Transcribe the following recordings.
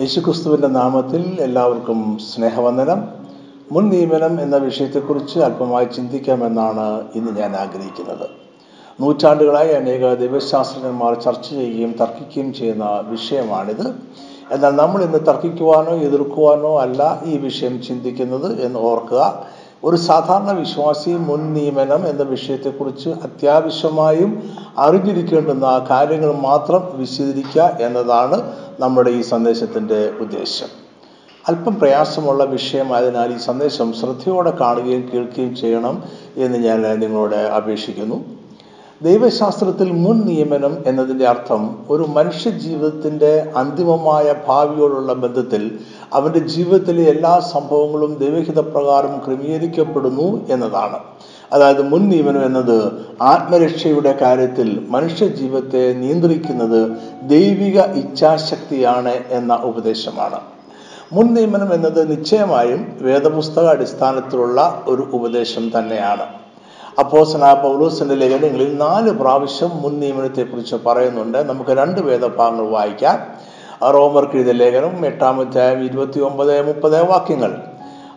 യേശുക്രിസ്തുവിന്റെ നാമത്തിൽ എല്ലാവർക്കും സ്നേഹവന്ദനം. മുൻ നിയമനം എന്ന വിഷയത്തെക്കുറിച്ച് അല്പമായി ചിന്തിക്കാമെന്നാണ് ഇന്ന് ഞാൻ ആഗ്രഹിക്കുന്നത്. നൂറ്റാണ്ടുകളായി അനേക ദൈവശാസ്ത്രജ്ഞന്മാർ ചർച്ച ചെയ്യുകയും തർക്കിക്കുകയും ചെയ്യുന്ന വിഷയമാണിത്. എന്നാൽ നമ്മൾ ഇന്ന് തർക്കിക്കുവാനോ എതിർക്കുവാനോ അല്ല ഈ വിഷയം ചിന്തിക്കുന്നത് എന്ന് ഓർക്കുക. ഒരു സാധാരണ വിശ്വാസി മുൻ നിയമനം എന്ന വിഷയത്തെക്കുറിച്ച് അത്യാവശ്യമായും അറിഞ്ഞിരിക്കേണ്ടുന്ന കാര്യങ്ങൾ മാത്രം വിശദീകരിക്കുക എന്നതാണ് നമ്മുടെ ഈ സന്ദേശത്തിന്റെ ഉദ്ദേശം. അല്പം പ്രയാസമുള്ള വിഷയമായതിനാൽ ഈ സന്ദേശം ശ്രദ്ധയോടെ കാണുകയും കേൾക്കുകയും ചെയ്യണം എന്ന് ഞാൻ നിങ്ങളോട് അപേക്ഷിക്കുന്നു. ദൈവശാസ്ത്രത്തിൽ മുൻ നിയമനം എന്നതിന്റെ അർത്ഥം ഒരു മനുഷ്യ ജീവിതത്തിന്റെ അന്തിമമായ ഭാവിയോടുള്ള ബന്ധത്തിൽ അവന്റെ ജീവിതത്തിലെ എല്ലാ സംഭവങ്ങളും ദൈവഹിത പ്രകാരം ക്രമീകരിക്കപ്പെടുന്നു എന്നതാണ്. അതായത് മുൻ നിയമനം എന്നത് ആത്മരക്ഷയുടെ കാര്യത്തിൽ മനുഷ്യ ജീവിതത്തെ നിയന്ത്രിക്കുന്നത് ദൈവിക ഇച്ഛാശക്തിയാണ് എന്ന ഉപദേശമാണ്. മുൻ നിയമനം എന്നത് നിശ്ചയമായും വേദപുസ്തക അടിസ്ഥാനത്തിലുള്ള ഒരു ഉപദേശം തന്നെയാണ്. അപ്പോസന പൗലോസിന്റെ ലേഖനങ്ങളിൽ നാല് പ്രാവശ്യം മുൻ നിയമനത്തെക്കുറിച്ച് പറയുന്നുണ്ട്. നമുക്ക് രണ്ട് വേദഭാഗങ്ങൾ വായിക്കാം. റോമർക്ക് എഴുതിയ ലേഖനം എട്ടാമധ്യായം ഇരുപത്തി ഒമ്പത് മുപ്പത് വാക്യങ്ങൾ.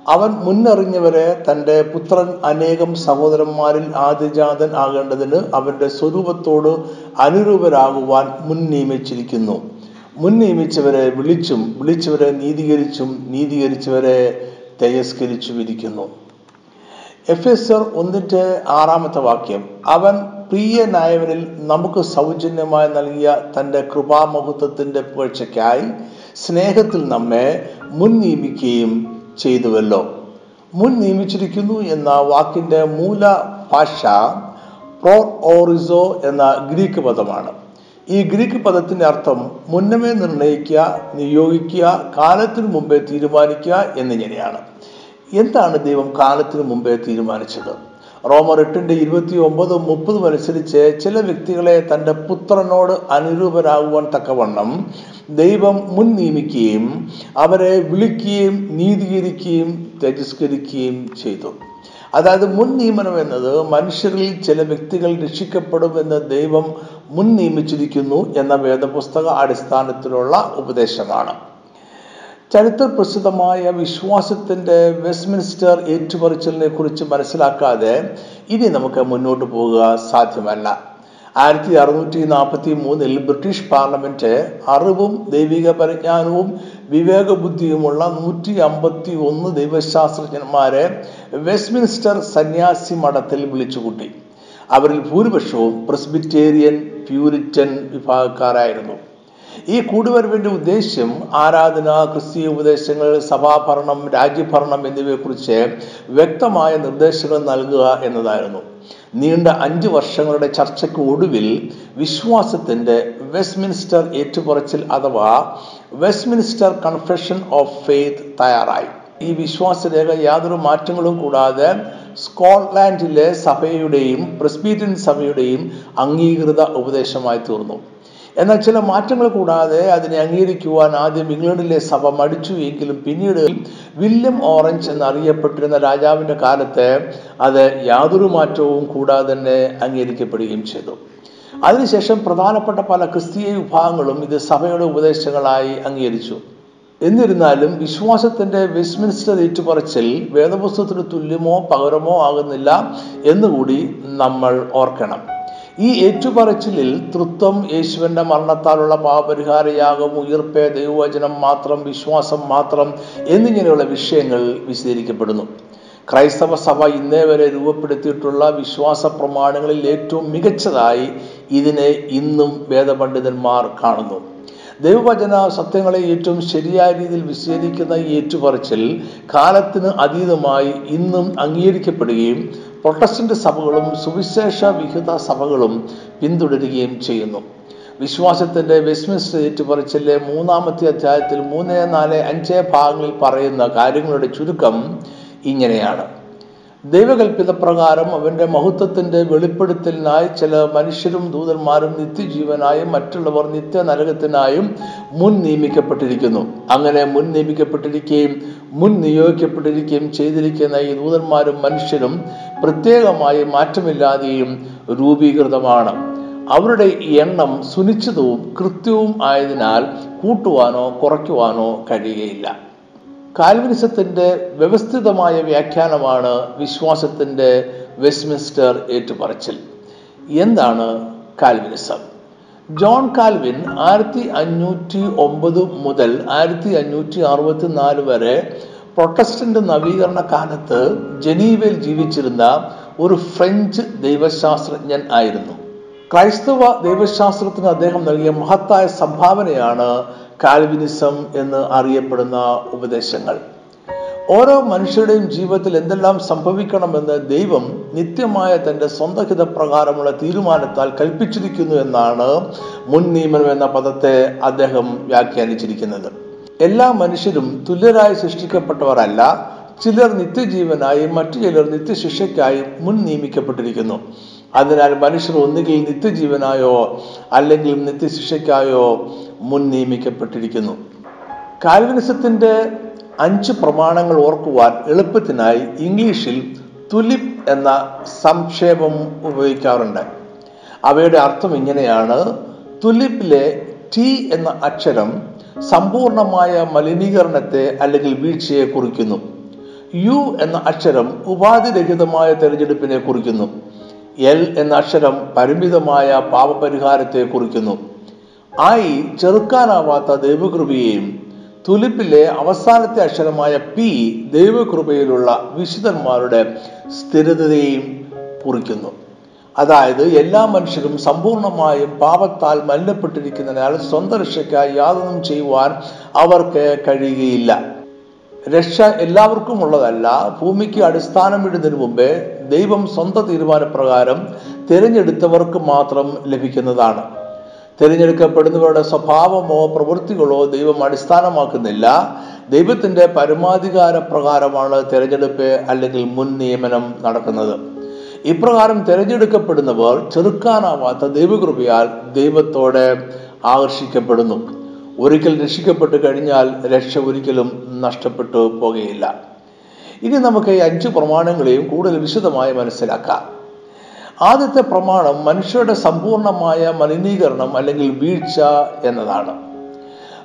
അവൻ മുന്നറിഞ്ഞവരെ തന്റെ പുത്രൻ അനേകം സഹോദരന്മാരിൽ ആദിജാതൻ ആകേണ്ടതിന് അവന്റെ സ്വരൂപത്തോട് അനുരൂപരാകുവാൻ മുൻ നിയമിച്ചിരിക്കുന്നു മുൻ നിയമിച്ചവരെ വിളിച്ചും വിളിച്ചവരെ നീതീകരിച്ചും നീതീകരിച്ചവരെ തേജസ്കരിച്ചും ഇരിക്കുന്നു എഫ് എസ് ആർ ഒന്നിന്റെ ആറാമത്തെ വാക്യം അവൻ പ്രിയനായവരിൽ നമുക്ക് സൗജന്യമായി നൽകിയ തന്റെ കൃപാമഹത്വത്തിന്റെ പുകഴ്ചയ്ക്കായി സ്നേഹത്തിൽ നമ്മെ മുൻ നിയമിക്കുകയും ചെയ്തുവല്ലോ. മുൻ നിയമിച്ചിരിക്കുന്നു എന്ന വാക്കിന്റെ മൂല ഭാഷ പ്രോ ഓറിസോ എന്ന ഗ്രീക്ക് പദമാണ്. ഈ ഗ്രീക്ക് പദത്തിന്റെ അർത്ഥം മുന്നമേ നിർണയിക്കുക നിയോഗിക്കുക കാലത്തിനു മുമ്പേ തീരുമാനിക്കുക എന്നിങ്ങനെയാണ്. എന്താണ് ദൈവം കാലത്തിന് മുമ്പേ തീരുമാനിച്ചത്? റോമർ എട്ടിന്റെ ഇരുപത്തി ഒമ്പതും മുപ്പതും അനുസരിച്ച് ചില വ്യക്തികളെ തന്റെ പുത്രനോട് അനുരൂപരാകുവാൻ തക്കവണ്ണം ദൈവം മുൻ നിയമിക്കുകയും അവരെ വിളിക്കുകയും നീതീകരിക്കുകയും തേജസ്കരിക്കുകയും ചെയ്തു. അതായത് മുൻ നിയമനം എന്നത് മനുഷ്യരിൽ ചില വ്യക്തികൾ രക്ഷിക്കപ്പെടുമെന്ന് ദൈവം മുൻ നിയമിച്ചിരിക്കുന്നു എന്ന വേദപുസ്തക അടിസ്ഥാനത്തിലുള്ള ഉപദേശമാണ്. ചരിത്ര പ്രസിദ്ധമായ വിശ്വാസത്തിന്റെ വെസ്റ്റ്മിൻസ്റ്റർ ഏറ്റുപറിച്ചലിനെ കുറിച്ച് മനസ്സിലാക്കാതെ ഇനി നമുക്ക് മുന്നോട്ട് പോകുക സാധ്യമല്ല. ആയിരത്തി അറുന്നൂറ്റി നാൽപ്പത്തി മൂന്നിൽ ബ്രിട്ടീഷ് പാർലമെന്റ് അറിവും ദൈവിക പരിജ്ഞാനവും വിവേകബുദ്ധിയുമുള്ള നൂറ്റി അമ്പത്തി ഒന്ന് ദൈവശാസ്ത്രജ്ഞന്മാരെ വെസ്റ്റ്മിൻസ്റ്റർ സന്യാസി മഠത്തിൽ വിളിച്ചുകൂട്ടി. അവരിൽ ഭൂരിപക്ഷവും പ്രസ്ബിറ്റേറിയൻ പ്യൂരിറ്റൻ വിഭാഗക്കാരായിരുന്നു. ഈ കൂടുവരവിന്റെ ഉദ്ദേശ്യം ആരാധന ക്രിസ്തീയ ഉപദേശങ്ങൾ സഭാഭരണം രാജ്യഭരണം എന്നിവയെക്കുറിച്ച് വ്യക്തമായ നിർദ്ദേശങ്ങൾ നൽകുക എന്നതായിരുന്നു. നീണ്ട അഞ്ച് വർഷങ്ങളുടെ ചർച്ചയ്ക്ക് ഒടുവിൽ വിശ്വാസത്തിന്റെ വെസ്റ്റ്മിൻസ്റ്റർ ഏറ്റുപറച്ചിൽ അഥവാ വെസ്റ്റ്മിൻസ്റ്റർ കൺഫെഷൻ ഓഫ് ഫെയ്ത്ത് തയ്യാറായി. ഈ വിശ്വാസരേഖ യാതൊരു മാറ്റങ്ങളും കൂടാതെ സ്കോട്ട്ലാൻഡിലെ സഭയുടെയും പ്രസ്ബീറ്റൻ സഭയുടെയും അംഗീകൃത ഉപദേശമായി തീർന്നു. എന്നാൽ ചില മാറ്റങ്ങൾ കൂടാതെ അതിനെ അംഗീകരിക്കുവാൻ ആദ്യം ഇംഗ്ലണ്ടിലെ സഭ മടിച്ചു എങ്കിലും പിന്നീട് വില്യം ഓറഞ്ച് എന്നറിയപ്പെട്ടിരുന്ന രാജാവിന്റെ കാലത്ത് അത് യാതൊരു മാറ്റവും കൂടാതെ തന്നെ അംഗീകരിക്കപ്പെടുകയും ചെയ്തു. അതിനുശേഷം പ്രധാനപ്പെട്ട പല ക്രിസ്തീയ വിഭാഗങ്ങളും ഇത് സഭയുടെ ഉപദേശങ്ങളായി അംഗീകരിച്ചു. എന്നിരുന്നാലും വിശ്വാസത്തിന്റെ വെസ്റ്റ്മിൻസ്റ്റർ ഏറ്റുപറച്ചിൽ വേദപുസ്തകത്തിന് തുല്യമോ പകരമോ ആകുന്നില്ല എന്നുകൂടി നമ്മൾ ഓർക്കണം. ഈ ഏറ്റുപറച്ചിലിൽ തൃത്വം യേശുവിന്റെ മരണത്താലുള്ള പാപരിഹാരയാകും ഉയർപ്പേ ദൈവവചനം മാത്രം വിശ്വാസം മാത്രം എന്നിങ്ങനെയുള്ള വിഷയങ്ങൾ വിശദീകരിക്കപ്പെടുന്നു. ക്രൈസ്തവ സഭ ഇന്നേ വരെ രൂപപ്പെടുത്തിയിട്ടുള്ള വിശ്വാസ പ്രമാണങ്ങളിൽ ഏറ്റവും മികച്ചതായി ഇതിനെ ഇന്നും വേദപണ്ഡിതന്മാർ കാണുന്നു. ദൈവവചന സത്യങ്ങളെ ഏറ്റവും ശരിയായ രീതിയിൽ വിശദീകരിക്കുന്ന ഈ ഏറ്റുപറച്ചിൽ കാലത്തിന് അതീതമായി ഇന്നും അംഗീകരിക്കപ്പെടുകയും പ്രൊട്ടസ്റ്റന്റ് സഭകളും സുവിശേഷ വിഹിത സഭകളും പിന്തുടരുകയും ചെയ്യുന്നു. വിശ്വാസത്തിന്റെ വെസ്റ്റ്മിൻസ്റ്റർ ഏറ്റുപറച്ചിലെ മൂന്നാമത്തെ അധ്യായത്തിൽ മൂന്ന് നാല് അഞ്ച് ഭാഗങ്ങളിൽ പറയുന്ന കാര്യങ്ങളുടെ ചുരുക്കം ഇങ്ങനെയാണ്. ദൈവകൽപ്പിത പ്രകാരം അവന്റെ മഹത്വത്തിന്റെ വെളിപ്പെടുത്തലിനായി ചില മനുഷ്യരും ദൂതന്മാരും നിത്യജീവനായും മറ്റുള്ളവർ നിത്യ നരകത്തിനായും മുൻ നിയമിക്കപ്പെട്ടിരിക്കുന്നു. അങ്ങനെ മുൻ നിയമിക്കപ്പെട്ടിരിക്കുകയും മുൻ നിയോഗിക്കപ്പെട്ടിരിക്കുകയും ചെയ്തിരിക്കുന്ന ഈ ദൂതന്മാരും മനുഷ്യരും പ്രത്യേകമായി മാറ്റമില്ലാതെയും രൂപീകൃതമാണ്. അവരുടെ എണ്ണം സുനിശ്ചിതവും കൃത്യവും ആയതിനാൽ കൂട്ടുവാനോ കുറയ്ക്കുവാനോ കഴിയുകയില്ല. കാൽവിനിസത്തിന്റെ വ്യവസ്ഥിതമായ വ്യാഖ്യാനമാണ് വിശ്വാസത്തിന്റെ വെസ്റ്റ്മിൻസ്റ്റർ ഏറ്റുപറച്ചിൽ. എന്താണ് കാൽവിനിസം? ജോൺ കാൽവിൻ ആയിരത്തി അഞ്ഞൂറ്റി ഒമ്പത് മുതൽ ആയിരത്തി അഞ്ഞൂറ്റി അറുപത്തി നാല് വരെ പ്രൊട്ടസ്റ്റന്റ് നവീകരണ കാലത്ത് ജനീവയിൽ ജീവിച്ചിരുന്ന ഒരു ഫ്രഞ്ച് ദൈവശാസ്ത്രജ്ഞൻ ആയിരുന്നു. ക്രൈസ്തവ ദൈവശാസ്ത്രത്തിന് അദ്ദേഹം നൽകിയ മഹത്തായ സംഭാവനയാണ് കാൽവിനിസം എന്ന് അറിയപ്പെടുന്ന ഉപദേശങ്ങൾ. ഓരോ മനുഷ്യരുടെയും ജീവിതത്തിൽ എന്തെല്ലാം സംഭവിക്കണമെന്ന് ദൈവം നിത്യമായ തന്റെ സ്വന്തം ഹിതപ്രകാരമുള്ള തീരുമാനത്താൽ കൽപ്പിച്ചിരിക്കുന്നു എന്നാണ് മുൻ നിയമനം എന്ന പദത്തെ അദ്ദേഹം വ്യാഖ്യാനിച്ചിരിക്കുന്നത്. എല്ലാ മനുഷ്യരും തുല്യരായി സൃഷ്ടിക്കപ്പെട്ടവരല്ല. ചിലർ നിത്യജീവനായി മറ്റു ചിലർ നിത്യശിക്ഷയ്ക്കായി മുൻ നിയമിക്കപ്പെട്ടിരിക്കുന്നു. അതിനാൽ മനുഷ്യർ ഒന്നുകിൽ നിത്യജീവനായോ അല്ലെങ്കിൽ നിത്യശിക്ഷയ്ക്കായോ മുൻ നിയമിക്കപ്പെട്ടിരിക്കുന്നു. കാൽവിനിസത്തിന്റെ അഞ്ച് പ്രമാണങ്ങൾ ഓർക്കുവാൻ എളുപ്പത്തിനായി ഇംഗ്ലീഷിൽ തുലിപ് എന്ന സംക്ഷേപം ഉപയോഗിക്കാറുണ്ട്. അവയുടെ അർത്ഥം ഇങ്ങനെയാണ്. തുലിപ്പിലെ ടി എന്ന അക്ഷരം സമ്പൂർണമായ മലിനീകരണത്തെ അല്ലെങ്കിൽ വീഴ്ചയെ കുറിക്കുന്നു. യു എന്ന അക്ഷരം ഉപാധിരഹിതമായ തെരഞ്ഞെടുപ്പിനെ കുറിക്കുന്നു. എൽ എന്ന അക്ഷരം പരിമിതമായ പാപപരിഹാരത്തെ കുറിക്കുന്നു. ഐ ചെറുക്കാനാവാത്ത ദൈവകൃപയെയും തുലിപ്പിലെ അവസാനത്തെ അക്ഷരമായ പി ദൈവകൃപയിലുള്ള വിശുദ്ധന്മാരുടെ സ്ഥിരതയെയും കുറിക്കുന്നു. അതായത് എല്ലാ മനുഷ്യരും സമ്പൂർണമായും പാപത്താൽ മലിനപ്പെട്ടിരിക്കുന്നതിനാൽ സ്വന്തം രക്ഷയ്ക്കായി യാതൊന്നും ചെയ്യുവാൻ അവർക്ക് കഴിയുകയില്ല. രക്ഷ എല്ലാവർക്കും ഉള്ളതല്ല. ഭൂമിക്ക് അടിസ്ഥാനമിടുന്നതിന് മുമ്പേ ദൈവം സ്വന്തം തീരുമാനപ്രകാരം തിരഞ്ഞെടുത്തവർക്ക് മാത്രം ലഭിക്കുന്നതാണ്. തിരഞ്ഞെടുക്കപ്പെടുന്നവരുടെ സ്വഭാവമോ പ്രവൃത്തികളോ ദൈവം അടിസ്ഥാനമാക്കുന്നില്ല. ദൈവത്തിന്റെ പരമാധികാര പ്രകാരമാണ് തിരഞ്ഞെടുപ്പ് അല്ലെങ്കിൽ മുൻ നിയമനം നടക്കുന്നത്. ഇപ്രകാരം തിരഞ്ഞെടുക്കപ്പെടുന്നവർ ചെറുക്കാനാവാത്ത ദൈവകൃപയാൽ ദൈവത്തോടെ ആകർഷിക്കപ്പെടുന്നു. ഒരിക്കൽ രക്ഷിക്കപ്പെട്ടു കഴിഞ്ഞാൽ രക്ഷ ഒരിക്കലും നഷ്ടപ്പെട്ടു പോകുകയില്ല. ഇനി നമുക്ക് ഈ അഞ്ച് പ്രമാണങ്ങളെയും കൂടുതൽ വിശദമായി മനസ്സിലാക്കാം. ആദ്യത്തെ പ്രമാണം മനുഷ്യരുടെ സമ്പൂർണമായ മലിനീകരണം അല്ലെങ്കിൽ വീഴ്ച എന്നതാണ്.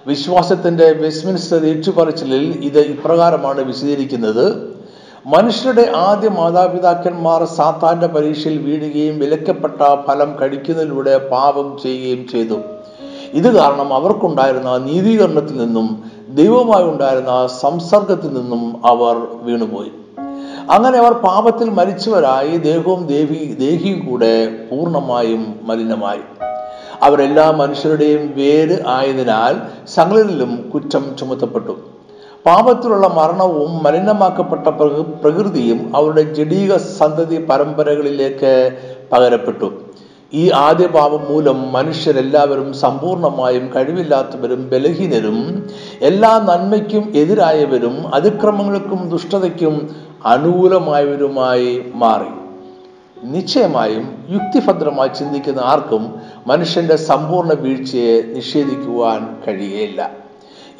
വിശ്വാസത്തിന്റെ വെസ്റ്റ്മിൻസ്റ്റർ ഏറ്റുപറച്ചിലിൽ ഇത് ഇപ്രകാരമാണ് വിശദീകരിക്കുന്നത്. മനുഷ്യരുടെ ആദ്യ മാതാപിതാക്കന്മാർ സാത്താന്റെ പരീക്ഷയിൽ വീഴുകയും വിലക്കപ്പെട്ട ഫലം കഴിക്കുന്നതിലൂടെ പാപം ചെയ്യുകയും ചെയ്തു. ഇത് കാരണം അവർക്കുണ്ടായിരുന്ന നീതീകരണത്തിൽ നിന്നും ദൈവമായി ഉണ്ടായിരുന്ന സംസർഗത്തിൽ നിന്നും അവർ വീണുപോയി. അങ്ങനെ അവർ പാപത്തിൽ മരിച്ചവരായി ദേഹവും ദേവി ദേഹിയും കൂടെ പൂർണമായും മലിനമായി. അവരെല്ലാ മനുഷ്യരുടെയും വേര് ആയതിനാൽ സകലരിലും കുറ്റം ചുമത്തപ്പെട്ടു. പാപത്തിലുള്ള മരണവും മലിനമാക്കപ്പെട്ട പ്രകൃതിയും അവരുടെ ജഡീക സന്തതി പരമ്പരകളിലേക്ക് പകരപ്പെട്ടു. ഈ ആദ്യ പാപം മൂലം മനുഷ്യരെല്ലാവരും സമ്പൂർണമായും കഴിവില്ലാത്തവരും ബലഹീനരും എല്ലാ നന്മയ്ക്കും എതിരായവരും അതിക്രമങ്ങൾക്കും ദുഷ്ടതയ്ക്കും അനുകൂലമായവരുമായി മാറി. നിശ്ചയമായും യുക്തിഭദ്രമായി ചിന്തിക്കുന്ന ആർക്കും മനുഷ്യന്റെ സമ്പൂർണ വീഴ്ചയെ നിഷേധിക്കുവാൻ കഴിയുകയില്ല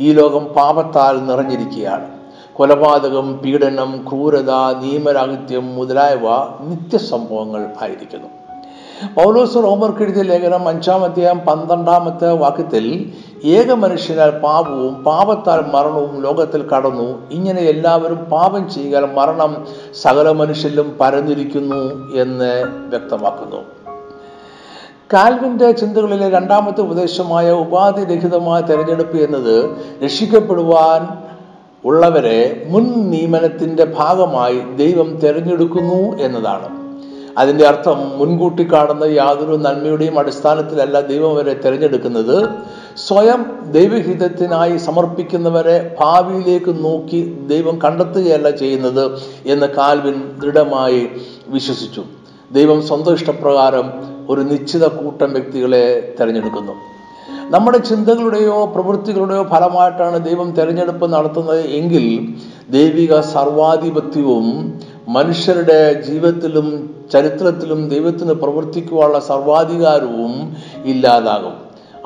ഈ ലോകം പാപത്താൽ നിറഞ്ഞിരിക്കുകയാണ്. കൊലപാതകം പീഡനം ക്രൂരത നിയമരാഹിത്യം മുതലായവ നിത്യസംഭവങ്ങൾ ആയിരിക്കുന്നു. പൗലോസ് റോമർക്ക് എഴുതിയ ലേഖനം അഞ്ചാം അധ്യായം പന്ത്രണ്ടാമത്തെ വാക്യത്തിൽ ഏക മനുഷ്യനാൽ പാപവും പാപത്താൽ മരണവും ലോകത്തിൽ കടന്നു. ഇങ്ങനെ എല്ലാവരും പാപം ചെയ്യാൻ മരണം സകല മനുഷ്യരിലും പരന്നിരിക്കുന്നു എന്ന് വ്യക്തമാക്കുന്നു. കാൽവിന്റെ ചിന്തകളിലെ രണ്ടാമത്തെ ഉപദേശമായ ഉപാധി ഉപാധിരഹിതമായ തെരഞ്ഞെടുപ്പ് എന്നത് രക്ഷിക്കപ്പെടുവാൻ ഉള്ളവരെ മുൻ നിയമനത്തിന്റെ ഭാഗമായി ദൈവം തിരഞ്ഞെടുക്കുന്നു എന്നതാണ്. അതിന്റെ അർത്ഥം മുൻകൂട്ടി കാണുന്ന യാതൊരു നന്മയുടെയും അടിസ്ഥാനത്തിലല്ല ദൈവം അവരെ തിരഞ്ഞെടുക്കുന്നത്. സ്വയം ദൈവഹിതത്തിനായി സമർപ്പിക്കുന്നവരെ ഭാവിയിലേക്ക് നോക്കി ദൈവം കണ്ടെത്തുകയല്ല ചെയ്യുന്നത് എന്ന് കാൽവിൻ ദൃഢമായി വിശ്വസിച്ചു. ദൈവം സ്വന്തം ഇഷ്ടപ്രകാരം ഒരു നിശ്ചിത കൂട്ടം വ്യക്തികളെ തിരഞ്ഞെടുക്കുന്നു. നമ്മുടെ ചിന്തകളുടെയോ പ്രവൃത്തികളുടെയോ ഫലമായിട്ടാണ് ദൈവം തിരഞ്ഞെടുപ്പ് നടത്തുന്നത് എങ്കിൽ ദൈവിക സർവാധിപത്യവും മനുഷ്യരുടെ ജീവിതത്തിലും ചരിത്രത്തിലും ദൈവത്തിന് പ്രവർത്തിക്കുവാനുള്ള സർവാധികാരവും ഇല്ലാതാകും.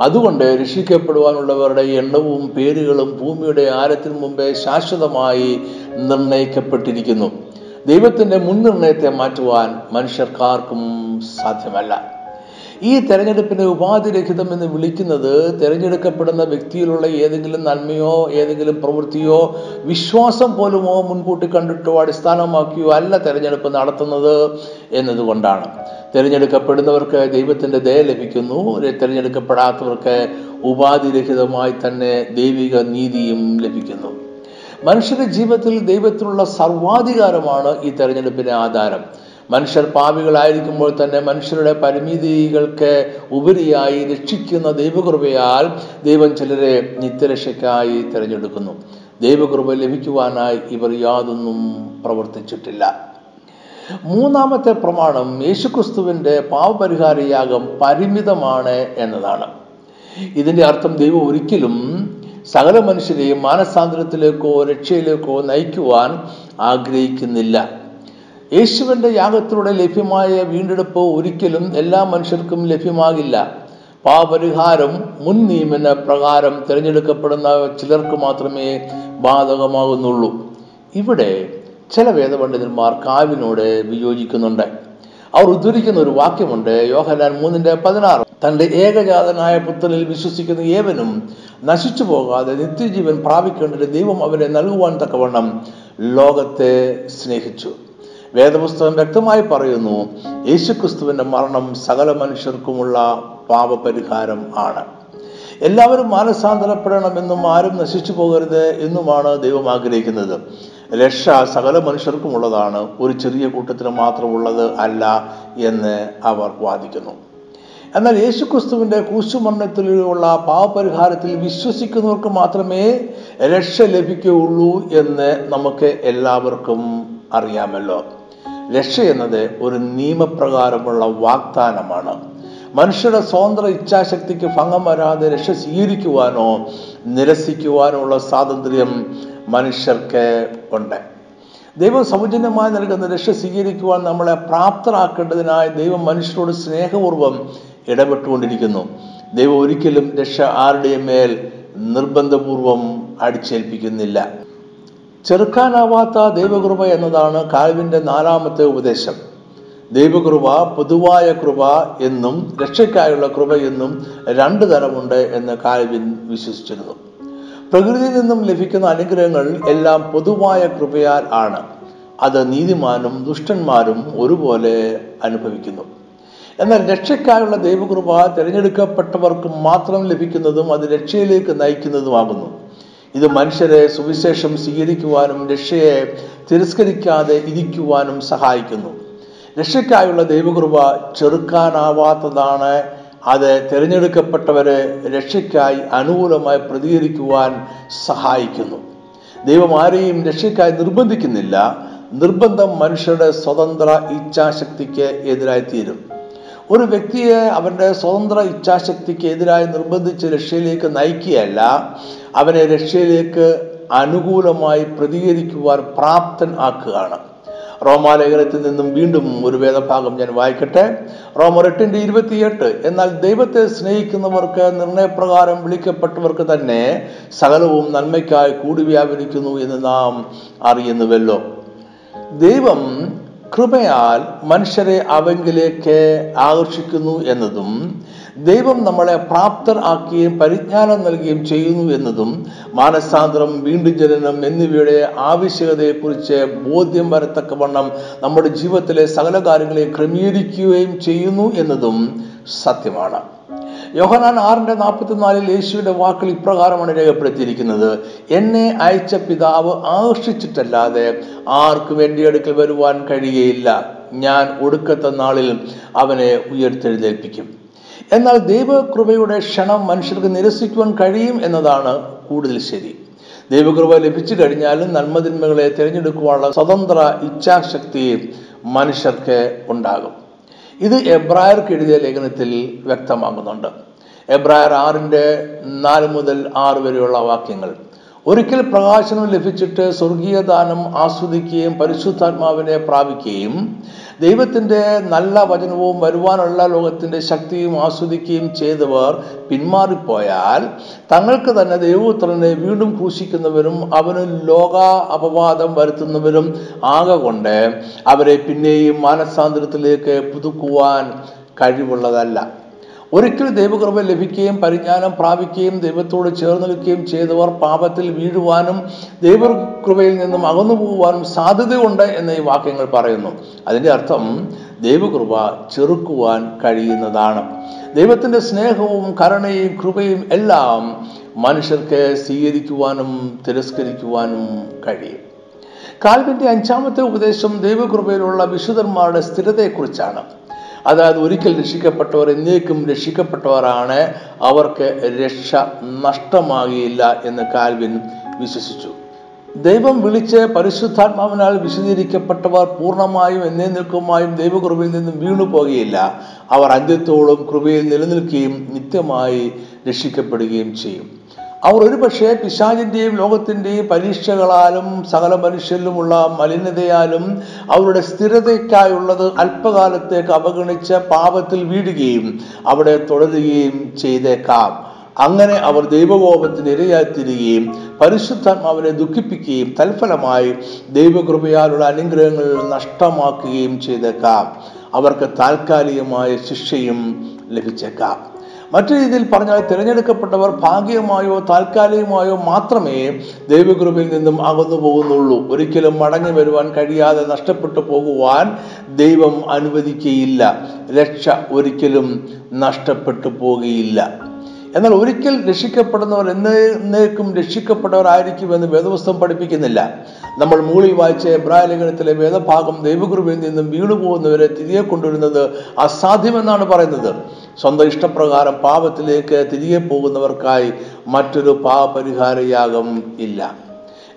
അതുകൊണ്ട് രക്ഷിക്കപ്പെടുവാനുള്ളവരുടെ എണ്ണവും പേരുകളും ഭൂമിയുടെ ആരത്തിനു മുമ്പേ ശാശ്വതമായി നിർണയിക്കപ്പെട്ടിരിക്കുന്നു. ദൈവത്തിന്റെ മുൻനിർണയത്തെ മാറ്റുവാൻ മനുഷ്യർക്കാർക്കും സാധ്യമല്ല. ഈ തെരഞ്ഞെടുപ്പിനെ ഉപാധിരഹിതം എന്ന് വിളിക്കുന്നത് തിരഞ്ഞെടുക്കപ്പെടുന്ന വ്യക്തിയിലുള്ള ഏതെങ്കിലും നന്മയോ ഏതെങ്കിലും പ്രവൃത്തിയോ വിശ്വാസം പോലുമോ മുൻകൂട്ടി കണ്ടിട്ടോ അടിസ്ഥാനമാക്കിയോ അല്ല തെരഞ്ഞെടുപ്പ് നടത്തുന്നത് എന്നതുകൊണ്ടാണ്. തിരഞ്ഞെടുക്കപ്പെടുന്നവർക്ക് ദൈവത്തിന്റെ ദയ ലഭിക്കുന്നു. തിരഞ്ഞെടുക്കപ്പെടാത്തവർക്ക് ഉപാധിരഹിതമായി തന്നെ ദൈവിക നീതിയും ലഭിക്കുന്നു. മനുഷ്യരുടെ ജീവിതത്തിൽ ദൈവത്തിനുള്ള സർവാധികാരമാണ് ഈ തെരഞ്ഞെടുപ്പിന്റെ ആധാരം. മനുഷ്യർ പാപികളായിരിക്കുമ്പോൾ തന്നെ മനുഷ്യരുടെ പരിമിതികൾക്ക് ഉപരിയായി രക്ഷിക്കുന്ന ദൈവകൃപയാൽ ദൈവം ചിലരെ നിത്യരക്ഷയ്ക്കായി തിരഞ്ഞെടുക്കുന്നു. ദൈവകൃപ ലഭിക്കുവാനായി ഇവർ യാതൊന്നും പ്രവർത്തിച്ചിട്ടില്ല. മൂന്നാമത്തെ പ്രമാണം യേശുക്രിസ്തുവിന്റെ പാവപരിഹാരയാഗം പരിമിതമാണ് എന്നതാണ്. ഇതിന്റെ അർത്ഥം ദൈവം ഒരിക്കലും സകല മനുഷ്യരെയും മാനസാന്തരത്തിലേക്കോ രക്ഷയിലേക്കോ നയിക്കുവാൻ ആഗ്രഹിക്കുന്നില്ല. യേശുവിന്റെ യാഗത്തിലൂടെ ലഭ്യമായ വീണ്ടെടുപ്പ് ഒരിക്കലും എല്ലാ മനുഷ്യർക്കും ലഭ്യമാകില്ല. പാപരിഹാരം മുൻ നിയമന പ്രകാരം തിരഞ്ഞെടുക്കപ്പെടുന്ന ചിലർക്ക് മാത്രമേ ബാധകമാകുന്നുള്ളൂ. ഇവിടെ ചില വേദപണ്ഡിതന്മാർ കാവിനോട് വിയോജിക്കുന്നുണ്ട്. അവർ ഉദ്ധരിക്കുന്ന ഒരു വാക്യമുണ്ട് യോഹനാൻ മൂന്നിന്റെ പതിനാറ്. തന്റെ ഏകജാതനായ പുത്രനിൽ വിശ്വസിക്കുന്ന ഏവനും നശിച്ചു പോകാതെ നിത്യജീവൻ പ്രാപിക്കേണ്ടത് ദൈവം അവരെ നൽകുവാൻ തക്കവണ്ണം ലോകത്തെ സ്നേഹിച്ചു. വേദപുസ്തകം വ്യക്തമായി പറയുന്നു യേശുക്രിസ്തുവിന്റെ മരണം സകല മനുഷ്യർക്കുമുള്ള പാപപരിഹാരം ആണ്. എല്ലാവരും മാനസാന്തരപ്പെടണമെന്നും ആരും നശിച്ചു പോകരുത് എന്നുമാണ് ദൈവം ആഗ്രഹിക്കുന്നത്. രക്ഷ സകല മനുഷ്യർക്കുമുള്ളതാണ്. ഒരു ചെറിയ കൂട്ടത്തിന് മാത്രമുള്ളത് അല്ല എന്ന് അവർ വാദിക്കുന്നു. എന്നാൽ യേശുക്രിസ്തുവിന്റെ കൂശുമരണത്തിലുള്ള പാവപരിഹാരത്തിൽ വിശ്വസിക്കുന്നവർക്ക് മാത്രമേ രക്ഷ ലഭിക്കുകയുള്ളൂ എന്ന് നമുക്ക് എല്ലാവർക്കും അറിയാമല്ലോ. രക്ഷ എന്നത് ഒരു നിയമപ്രകാരമുള്ള വാഗ്ദാനമാണ്. മനുഷ്യരുടെ സ്വതന്ത്ര ഇച്ഛാശക്തിക്ക് ഭംഗം വരാതെ രക്ഷ സ്വീകരിക്കുവാനോ നിരസിക്കുവാനോ ഉള്ള സ്വാതന്ത്ര്യം മനുഷ്യർക്ക് ഉണ്ട്. ദൈവം സൗജന്യമായി നൽകുന്ന രക്ഷ സ്വീകരിക്കുവാൻ നമ്മളെ പ്രാപ്തരാക്കേണ്ടതിനായി ദൈവം മനുഷ്യരോട് സ്നേഹപൂർവം ഇടപെട്ടുകൊണ്ടിരിക്കുന്നു. ദൈവം ഒരിക്കലും രക്ഷ ആരുടെയും മേൽ നിർബന്ധപൂർവം അടിച്ചേൽപ്പിക്കുന്നില്ല. ചെറുക്കാനാവാത്ത ദൈവകൃപ എന്നതാണ് കാൽവിന്റെ നാലാമത്തെ ഉപദേശം. ദൈവകൃപ പൊതുവായ കൃപ എന്നും രക്ഷയ്ക്കായുള്ള കൃപ എന്നും രണ്ട് തരമുണ്ട് എന്ന് കാൽവിൻ വിശ്വസിച്ചിരുന്നു. പ്രകൃതിയിൽ നിന്നും ലഭിക്കുന്ന അനുഗ്രഹങ്ങൾ എല്ലാം പൊതുവായ കൃപയാൽ ആണ്. അത് നീതിമാനും ദുഷ്ടന്മാരും ഒരുപോലെ അനുഭവിക്കുന്നു. എന്നാൽ രക്ഷയ്ക്കായുള്ള ദൈവകൃപ തിരഞ്ഞെടുക്കപ്പെട്ടവർക്ക് മാത്രം ലഭിക്കുന്നതും അത് രക്ഷയിലേക്ക് നയിക്കുന്നതുമാകുന്നു. ഇത് മനുഷ്യരെ സുവിശേഷം സ്വീകരിക്കുവാനും രക്ഷയെ തിരസ്കരിക്കാതെ ഇരിക്കുവാനും സഹായിക്കുന്നു. രക്ഷയ്ക്കായുള്ള ദൈവകൃപ ചെറുക്കാനാവാത്തതാണ് അത് തിരഞ്ഞെടുക്കപ്പെട്ടവരെ രക്ഷയ്ക്കായി അനുകൂലമായി പ്രതികരിക്കുവാൻ സഹായിക്കുന്നു. ദൈവം ആരെയും രക്ഷയ്ക്കായി നിർബന്ധിക്കുന്നില്ല. നിർബന്ധം മനുഷ്യരുടെ സ്വതന്ത്ര ഇച്ഛാശക്തിക്ക് എതിരായി തീരും ഒരു വ്യക്തിയെ അവന്റെ സ്വതന്ത്ര ഇച്ഛാശക്തിക്ക് എതിരായി നിർബന്ധിച്ച് രക്ഷയിലേക്ക് നയിക്കുകയല്ല അവനെ രക്ഷയിലേക്ക് അനുകൂലമായി പ്രതികരിക്കുവാൻ പ്രാപ്തൻ ആക്കുകയാണ്. റോമാലേഖനത്തിൽ നിന്നും വീണ്ടും ഒരു വേദഭാഗം ഞാൻ വായിക്കട്ടെ. റോമർ എട്ടിന്റെ ഇരുപത്തിയെട്ട്. എന്നാൽ ദൈവത്തെ സ്നേഹിക്കുന്നവർക്ക് നിർണയപ്രകാരം വിളിക്കപ്പെട്ടവർക്ക് തന്നെ സകലവും നന്മയ്ക്കായി കൂടി വ്യാപരിക്കുന്നു എന്ന് നാം അറിയുന്നുവല്ലോ. ദൈവം കൃപയാൽ മനുഷ്യരെ അവങ്കിലേക്ക് ആകർഷിക്കുന്നു എന്നതും ദൈവം നമ്മളെ പ്രാപ്തർ ആക്കുകയും പരിജ്ഞാനം നൽകുകയും ചെയ്യുന്നു എന്നതും മാനസാന്തരം വീണ്ടും ജനനം എന്നിവയുടെ ആവശ്യകതയെക്കുറിച്ച് ബോധ്യം വരത്തക്കവണ്ണം നമ്മുടെ ജീവിതത്തിലെ സകല കാര്യങ്ങളെ ക്രമീകരിക്കുകയും ചെയ്യുന്നു എന്നതും സത്യമാണ്. യോഹനാൻ ആറിന്റെ നാൽപ്പത്തിനാലിൽ യേശുവിന്റെ വാക്കുകൾ ഇപ്രകാരമാണ് രേഖപ്പെടുത്തിയിരിക്കുന്നത്. എന്നെ അയച്ച പിതാവ് ആകർഷിച്ചിട്ടല്ലാതെ ആർക്കും എന്റെ അടുക്കൽ വരുവാൻ കഴിയുകയില്ല ഞാൻ ഒടുക്കത്തെ നാളിൽ അവനെ ഉയർത്തെഴുന്നേൽപ്പിക്കും. എന്നാൽ ദൈവകൃപയുടെ ക്ഷണം മനുഷ്യർക്ക് നിരസിക്കുവാൻ കഴിയും എന്നതാണ് കൂടുതൽ ശരി. ദൈവകൃപ ലഭിച്ചു കഴിഞ്ഞാലും നന്മതിന്മകളെ തിരഞ്ഞെടുക്കുവാനുള്ള സ്വതന്ത്ര ഇച്ഛാശക്തി മനുഷ്യർക്ക് ഉണ്ടാകും. ഇത് എബ്രായർക്ക് എഴുതിയ ലേഖനത്തിൽ വ്യക്തമാകുന്നുണ്ട് എബ്രായർ ആറിന്റെ നാല് മുതൽ ആറ് വരെയുള്ള വാക്യങ്ങൾ. ഒരിക്കൽ പ്രകാശനം ലഭിച്ചിട്ട് സ്വർഗീയ ദാനം ആസ്വദിക്കുകയും പരിശുദ്ധാത്മാവിനെ പ്രാപിക്കുകയും ദൈവത്തിന്റെ നല്ല വചനവും വരുവാനുള്ള ലോകത്തിന്റെ ശക്തിയും ആസ്വദിക്കുകയും ചെയ്തവർ പിന്മാറിപ്പോയാൽ തങ്ങൾക്ക് തന്നെ ദൈവപുത്രനെ വീണ്ടും ക്രൂശിക്കുന്നവരും അവന് ലോക അപവാദം വരുത്തുന്നവരും ആകൊണ്ട് അവരെ പിന്നെയും മാനസാന്തരത്തിലേക്ക് പുതുക്കുവാൻ കഴിവുള്ളതല്ല. ഒരിക്കൽ ദൈവകൃപ ലഭിക്കുകയും പരിജ്ഞാനം പ്രാപിക്കുകയും ദൈവത്തോട് ചേർന്ന് നിൽക്കുകയും ചെയ്തവർ പാപത്തിൽ വീഴുവാനും ദൈവകൃപയിൽ നിന്നും അകന്നു പോകുവാനും സാധ്യതയുണ്ട് എന്ന് ഈ വാക്യങ്ങൾ പറയുന്നു. അതിന്റെ അർത്ഥം ദൈവകൃപ ചെറുക്കുവാൻ കഴിയുന്നതാണ്. ദൈവത്തിന്റെ സ്നേഹവും കരുണയും കൃപയും എല്ലാം മനുഷ്യർക്ക് സ്വീകരിക്കുവാനും തിരസ്കരിക്കുവാനും കഴിയും. കാൽവിന്റെ അഞ്ചാമത്തെ ഉപദേശം ദൈവകൃപയിലുള്ള വിശുദ്ധന്മാരുടെ സ്ഥിരതയെക്കുറിച്ചാണ്. അതായത് ഒരിക്കൽ രക്ഷിക്കപ്പെട്ടവർ എന്നേക്കും രക്ഷിക്കപ്പെട്ടവരാണ്. അവർക്ക് രക്ഷ നഷ്ടമാകില്ല എന്ന് കാൽവിൻ വിശ്വസിച്ചു. ദൈവം വിളിച്ച് പരിശുദ്ധാത്മാവിനാൽ വിശദീകരിക്കപ്പെട്ടവർ പൂർണമായും എന്നേക്കുമായും ദൈവകൃപയിൽ നിന്നും വീണു പോകുകയില്ല അവർ അന്ത്യത്തോളം കൃപയിൽ നിലനിൽക്കുകയും നിത്യമായി രക്ഷിക്കപ്പെടുകയും ചെയ്യും. അവർ ഒരുപക്ഷെ പിശാചിന്റെയും ലോകത്തിന്റെയും പരീക്ഷകളാലും സകല മനുഷ്യരിലുമുള്ള മലിനതയാലും അവരുടെ സ്ഥിരതയ്ക്കായുള്ളത് അല്പകാലത്തേക്ക് അവഗണിച്ച പാപത്തിൽ വീഴുകയും അവിടെ തുടരുകയും ചെയ്തേക്കാം. അങ്ങനെ അവർ ദൈവകോപത്തിന് ഇരയായിത്തീരുകയും പരിശുദ്ധാത്മാവിനെ ദുഃഖിപ്പിക്കുകയും തൽഫലമായി ദൈവകൃപയാലുള്ള അനുഗ്രഹങ്ങൾ നഷ്ടമാക്കുകയും ചെയ്തേക്കാം. അവർക്ക് താൽക്കാലികമായ ശിക്ഷയും ലഭിച്ചേക്കാം. മറ്റു രീതിയിൽ പറഞ്ഞാൽ തിരഞ്ഞെടുക്കപ്പെട്ടവർ ഭാഗികമായോ താൽക്കാലികമായോ മാത്രമേ ദൈവകൃപയിൽ നിന്നും അകന്നു പോകുന്നുള്ളൂ. ഒരിക്കലും മടങ്ങി വരുവാൻ കഴിയാതെ നഷ്ടപ്പെട്ടു പോകുവാൻ ദൈവം അനുവദിക്കുകയില്ല രക്ഷ ഒരിക്കലും നഷ്ടപ്പെട്ടു പോകുകയില്ല. എന്നാൽ ഒരിക്കൽ രക്ഷിക്കപ്പെടുന്നവർ എന്നേക്കും രക്ഷിക്കപ്പെട്ടവരായിരിക്കുമെന്ന് വേദപുസ്തകം പഠിപ്പിക്കുന്നില്ല. നമ്മൾ മൂളി വായിച്ച എബ്രായ വേദഭാഗം ദൈവകൃപയിൽ നിന്നും വീണുപോകുന്നവരെ തിരികെ കൊണ്ടുവരുന്നത് അസാധ്യമെന്നാണ് പറയുന്നത്. സ്വന്തം ഇഷ്ടപ്രകാരം പാപത്തിലേക്ക് തിരികെ പോകുന്നവർക്കായി മറ്റൊരു പാപപരിഹാരയാഗം ഇല്ല.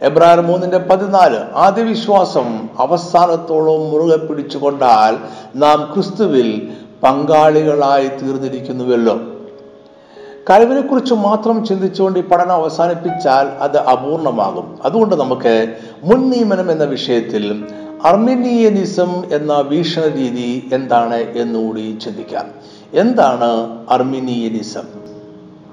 എബ്രായർ മൂന്നിന്റെ പതിനാല് ആദ്യ വിശ്വാസം അവസാനത്തോളം മുറുകെ പിടിച്ചുകൊണ്ടാൽ നാം ക്രിസ്തുവിൽ പങ്കാളികളായി തീർന്നിരിക്കുന്നുവല്ലോ. കഴിവിനെക്കുറിച്ച് മാത്രം ചിന്തിച്ചുകൊണ്ട് ഈ പഠനം അവസാനിപ്പിച്ചാൽ അത് അപൂർണമാകും. അതുകൊണ്ട് നമുക്ക് മുൻ നിയമനം എന്ന വിഷയത്തിൽ അർമിനിയനിസം എന്ന വീക്ഷണ രീതി എന്താണ് എന്നുകൂടി ചിന്തിക്കാം. എന്താണ് അർമിനിയനിസം?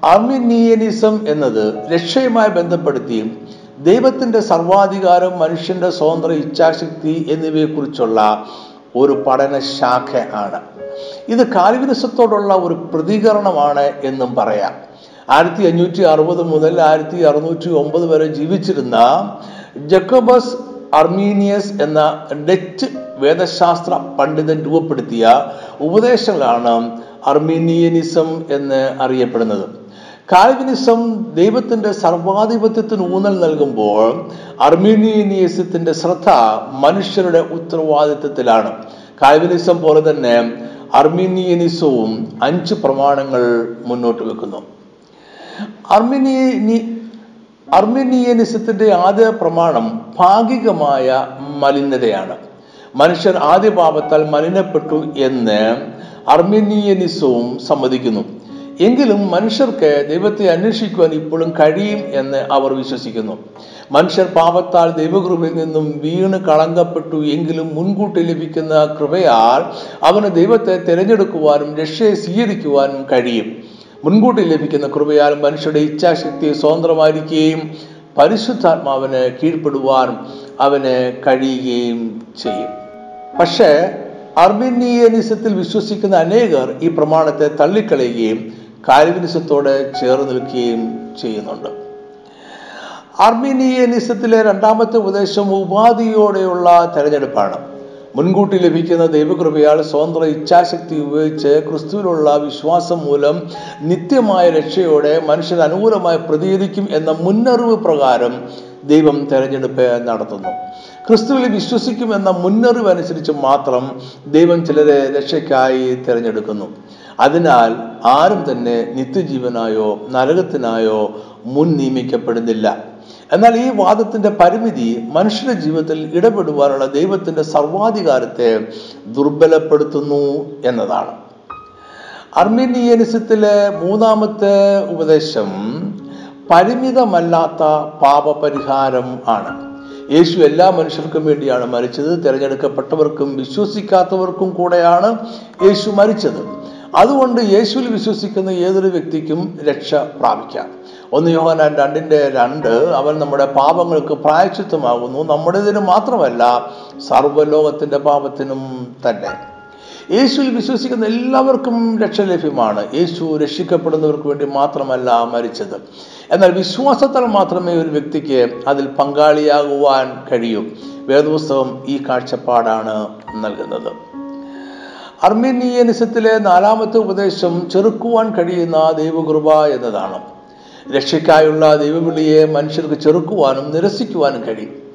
അർമിനിയനിസം എന്നത് രക്ഷയുമായി ബന്ധപ്പെടുത്തി ദൈവത്തിന്റെ സർവാധികാരം മനുഷ്യന്റെ സ്വതന്ത്ര ഇച്ഛാശക്തി എന്നിവയെക്കുറിച്ചുള്ള ഒരു പഠന ശാഖ ആണ്. ഇത് കാൽവിനിസത്തോടുള്ള ഒരു പ്രതികരണമാണ് എന്നും പറയാം. ആയിരത്തി അഞ്ഞൂറ്റി അറുപത് മുതൽ ആയിരത്തി അറുന്നൂറ്റി ഒമ്പത് വരെ ജീവിച്ചിരുന്ന ജക്കോബസ് അർമീനിയസ് എന്ന ഡച്ച് വേദശാസ്ത്ര പണ്ഡിതൻ രൂപപ്പെടുത്തിയ ഉപദേശങ്ങളാണ് അർമീനിയനിസം എന്ന് അറിയപ്പെടുന്നത്. കാൽവിനിസം ദൈവത്തിന്റെ സർവാധിപത്യത്തിന് ഊന്നൽ നൽകുമ്പോൾ അർമീനിയനിസത്തിന്റെ ശ്രദ്ധ മനുഷ്യരുടെ ഉത്തരവാദിത്വത്തിലാണ്. കാൽവിനിസം പോലെ തന്നെ അർമീനിയനിസവും അഞ്ച് പ്രമാണങ്ങൾ മുന്നോട്ട് വെക്കുന്നു. അർമീനിയ അർമീനിയനിസത്തിന്റെ ആദ്യ പ്രമാണം ഭാഗികമായ മലിനതയാണ്. മനുഷ്യർ ആദ്യ പാപത്താൽ മലിനപ്പെട്ടു എന്ന് അർമീനിയനിസവും സമ്മതിക്കുന്നു. എങ്കിലും മനുഷ്യർക്ക് ദൈവത്തെ അന്വേഷിക്കുവാൻ ഇപ്പോഴും കഴിയും എന്ന് അവർ വിശ്വസിക്കുന്നു. മനുഷ്യർ പാപത്താൽ ദൈവകൃപയിൽ നിന്നും വീണ് കളങ്കപ്പെട്ടു എങ്കിലും മുൻകൂട്ടി ലഭിക്കുന്ന കൃപയാൽ അവന് ദൈവത്തെ തിരഞ്ഞെടുക്കുവാനും രക്ഷയെ സ്വീകരിക്കുവാനും കഴിയും. മുൻകൂട്ടി ലഭിക്കുന്ന കൃപയാൽ മനുഷ്യരുടെ ഇച്ഛാശക്തി സ്വതന്ത്രമായിരിക്കുകയും പരിശുദ്ധാത്മാവിന് കീഴ്പ്പെടുവാനും അവന് കഴിയുകയും ചെയ്യും. പക്ഷേ അർമീനിയനിസത്തിൽ വിശ്വസിക്കുന്ന അനേകർ ഈ പ്രമാണത്തെ തള്ളിക്കളയുകയും കാൽവിനിസത്തോടെ ചേർന്ന് നിൽക്കുകയും ചെയ്യുന്നുണ്ട്. അർമീനിയനിസത്തിലെ രണ്ടാമത്തെ ഉപദേശം ഉപാധിയോടെയുള്ള തെരഞ്ഞെടുപ്പാണ്. മുൻകൂട്ടി ലഭിക്കുന്ന ദൈവകൃപയാൽ സ്വതന്ത്ര ഇച്ഛാശക്തി ഉപയോഗിച്ച് ക്രിസ്തുവിലുള്ള വിശ്വാസം മൂലം നിത്യമായ രക്ഷയോടെ മനുഷ്യൻ അനുകൂലമായി പ്രതികരിക്കും എന്ന മുന്നറിവ് പ്രകാരം ദൈവം തെരഞ്ഞെടുപ്പ് നടത്തുന്നു. ക്രിസ്തുവിൽ വിശ്വസിക്കുമെന്ന മുന്നറിവ് അനുസരിച്ച് മാത്രം ദൈവം ചിലരെ രക്ഷയ്ക്കായി തിരഞ്ഞെടുക്കുന്നു. അതിനാൽ ആരും തന്നെ നിത്യജീവനായോ നരകത്തിനായോ മുൻ നിയമിക്കപ്പെടുന്നില്ല. എന്നാൽ ഈ വാദത്തിന്റെ പരിമിതി മനുഷ്യന്റെ ജീവിതത്തിൽ ഇടപെടുവാനുള്ള ദൈവത്തിന്റെ സർവാധികാരത്തെ ദുർബലപ്പെടുത്തുന്നു എന്നതാണ്. അർമീനിയനിസത്തിലെ മൂന്നാമത്തെ ഉപദേശം പരിമിതമല്ലാത്ത പാപപരിഹാരം ആണ്. യേശു എല്ലാ മനുഷ്യർക്കും വേണ്ടിയാണ് മരിച്ചത്. തിരഞ്ഞെടുക്കപ്പെട്ടവർക്കും വിശ്വസിക്കാത്തവർക്കും കൂടെയാണ് യേശു മരിച്ചത്. അതുകൊണ്ട് യേശുവിൽ വിശ്വസിക്കുന്ന ഏതൊരു വ്യക്തിക്കും രക്ഷ പ്രാപിക്കാം. ഒന്ന് യോഹനാൻ രണ്ടിന്റെ രണ്ട് അവൻ നമ്മുടെ പാപങ്ങൾക്ക് പ്രായച്ചിത്വമാകുന്നു നമ്മുടേതിന് മാത്രമല്ല സർവലോകത്തിന്റെ പാപത്തിനും തന്നെ. യേശുവിൽ വിശ്വസിക്കുന്ന എല്ലാവർക്കും രക്ഷ ലഭ്യമാണ്. യേശു രക്ഷിക്കപ്പെടുന്നവർക്ക് വേണ്ടി മാത്രമല്ല മരിച്ചത്. എന്നാൽ വിശ്വാസത്താൽ മാത്രമേ ഒരു വ്യക്തിക്ക് അതിൽ പങ്കാളിയാകുവാൻ കഴിയൂ. വേദപുസ്തകം ഈ കാഴ്ചപ്പാടാണ് നൽകുന്നത്. അർമീനിയനിസത്തിലെ നാലാമത്തെ ഉപദേശം ചെറുക്കുവാൻ കഴിയുന്ന ദൈവകൃപ എന്നതാണ്. രക്ഷയ്ക്കായുള്ള ദൈവവിളിയെ മനുഷ്യർക്ക് ചെറുക്കുവാനും നിരസിക്കുവാനും കഴിയും.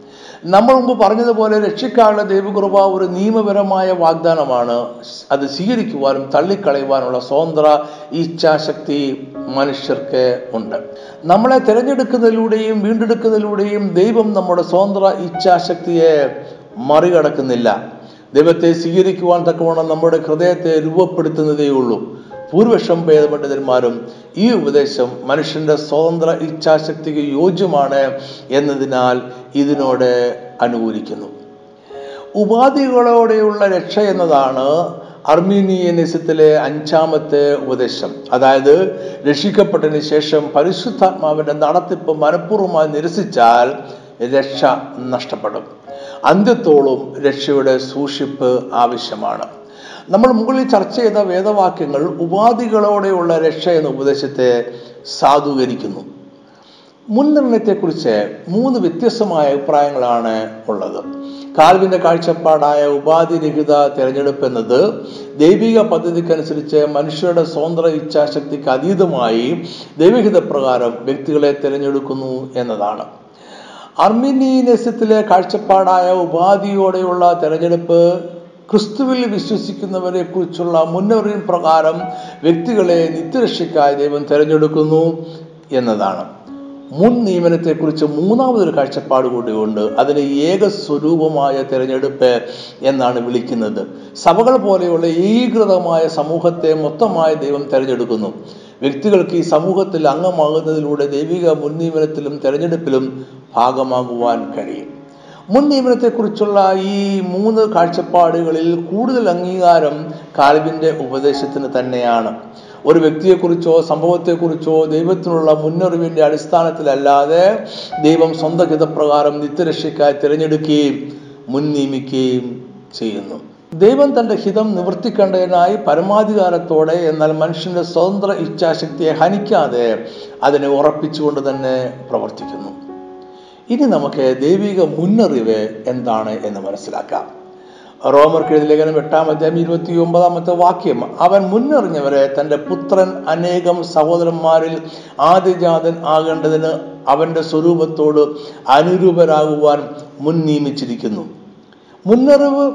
നമ്മൾ മുമ്പ് പറഞ്ഞതുപോലെ രക്ഷിക്കാനുള്ള ദൈവകൃപ ഒരു നിയമപരമായ വാഗ്ദാനമാണ്. അത് സ്വീകരിക്കുവാനും തള്ളിക്കളയുവാനുള്ള സ്വതന്ത്ര ഇച്ഛാശക്തി മനുഷ്യർക്ക് ഉണ്ട്. നമ്മളെ തിരഞ്ഞെടുക്കുന്നതിലൂടെയും വീണ്ടെടുക്കുന്നതിലൂടെയും ദൈവം നമ്മുടെ സ്വതന്ത്ര ഇച്ഛാശക്തിയെ മറികടക്കുന്നില്ല. ദൈവത്തെ സ്വീകരിക്കുവാൻ തക്കവണ്ണം നമ്മുടെ ഹൃദയത്തെ രൂപപ്പെടുത്തുന്നതേ ഭൂരിപക്ഷം ഭേദപണ്ഡിതന്മാരും ഈ ഉപദേശം മനുഷ്യന്റെ സ്വതന്ത്ര ഇച്ഛാശക്തിക്ക് യോജ്യമാണ് എന്നതിനാൽ ഇതിനോട് അനുകൂലിക്കുന്നു. ഉപാധികളോടെയുള്ള രക്ഷ എന്നതാണ് അർമീനിയനിസത്തിലെ അഞ്ചാമത്തെ ഉപദേശം. അതായത് രക്ഷിക്കപ്പെട്ടതിന് ശേഷം പരിശുദ്ധാത്മാവിന്റെ നടത്തിപ്പ് മനഃപൂർവമായി നിരസിച്ചാൽ രക്ഷ നഷ്ടപ്പെടും. അന്ത്യത്തോളം രക്ഷയുടെ സൂക്ഷിപ്പ് ആവശ്യമാണ്. നമ്മൾ മുകളിൽ ചർച്ച ചെയ്ത വേദവാക്യങ്ങൾ ഉപാധികളോടെയുള്ള രക്ഷ എന്ന ഉപദേശത്തെ സാധൂകരിക്കുന്നു. മുൻനിർണയത്തെക്കുറിച്ച് മൂന്ന് വ്യത്യസ്തമായ അഭിപ്രായങ്ങളാണ് ഉള്ളത്. കാൽവിന്റെ കാഴ്ചപ്പാടായ ഉപാധിരഹിത തിരഞ്ഞെടുപ്പ് എന്നത് ദൈവിക പദ്ധതിക്കനുസരിച്ച് മനുഷ്യരുടെ സ്വതന്ത്ര ഇച്ഛാശക്തിക്ക് അതീതമായി ദൈവഹിത പ്രകാരം വ്യക്തികളെ തിരഞ്ഞെടുക്കുന്നു എന്നതാണ്. അർമീനിയനിസത്തിലെ കാഴ്ചപ്പാടായ ഉപാധിയോടെയുള്ള തെരഞ്ഞെടുപ്പ് ക്രിസ്തുവിൽ വിശ്വസിക്കുന്നവരെ കുറിച്ചുള്ള മുന്നറിയും പ്രകാരം വ്യക്തികളെ നിത്യരക്ഷയ്ക്കായി ദൈവം തിരഞ്ഞെടുക്കുന്നു എന്നതാണ്. മുൻ നിയമനത്തെക്കുറിച്ച് മൂന്നാമതൊരു കാഴ്ചപ്പാട് കൂടിയുണ്ട്. അതിനെ ഏക സ്വരൂപമായ തിരഞ്ഞെടുപ്പ് എന്നാണ് വിളിക്കുന്നത്. സഭകൾ പോലെയുള്ള ഏകീകൃതമായ സമൂഹത്തെ മൊത്തമായി ദൈവം തിരഞ്ഞെടുക്കുന്നു. വ്യക്തികൾക്ക് ഈ സമൂഹത്തിൽ അംഗമാകുന്നതിലൂടെ ദൈവിക മുൻ നിയമനത്തിലും തിരഞ്ഞെടുപ്പിലും ഭാഗമാകുവാൻ കഴിയും. മുൻ നിയമനത്തെക്കുറിച്ചുള്ള ഈ മൂന്ന് കാഴ്ചപ്പാടുകളിൽ കൂടുതൽ അംഗീകാരം കാൽവിന്റെ ഉപദേശത്തിന് തന്നെയാണ്. ഒരു വ്യക്തിയെക്കുറിച്ചോ സംഭവത്തെക്കുറിച്ചോ ദൈവത്തിനുള്ള മുന്നറിവിന്റെ അടിസ്ഥാനത്തിലല്ലാതെ ദൈവം സ്വന്തം ഹിതപ്രകാരം നിത്യരക്ഷയ്ക്കായി തിരഞ്ഞെടുക്കുകയും മുൻ നിയമിക്കുകയും ചെയ്യുന്നു. ദൈവം തന്റെ ഹിതം നിവർത്തിക്കേണ്ടതിനായി പരമാധികാരത്തോടെ എന്നാൽ മനുഷ്യന്റെ സ്വതന്ത്ര ഇച്ഛാശക്തിയെ ഹനിക്കാതെ അതിനെ ഉറപ്പിച്ചുകൊണ്ട് തന്നെ പ്രവർത്തിക്കുന്നു. ഇനി നമുക്ക് ദൈവിക മുന്നറിവ് എന്താണ് എന്ന് മനസ്സിലാക്കാം. റോമർക്ക് എഴുതിയ ലേഖനം എട്ടാം അധ്യായം ഇരുപത്തി ഒമ്പതാമത്തെ വാക്യം അവൻ മുന്നറിഞ്ഞവരെ തന്റെ പുത്രൻ അനേകം സഹോദരന്മാരിൽ ആദിജാതൻ ആകേണ്ടതിന് അവന്റെ സ്വരൂപത്തോട് അനുരൂപരാകുവാൻ മുൻ നിയമിച്ചിരിക്കുന്നു മുന്നറിവ്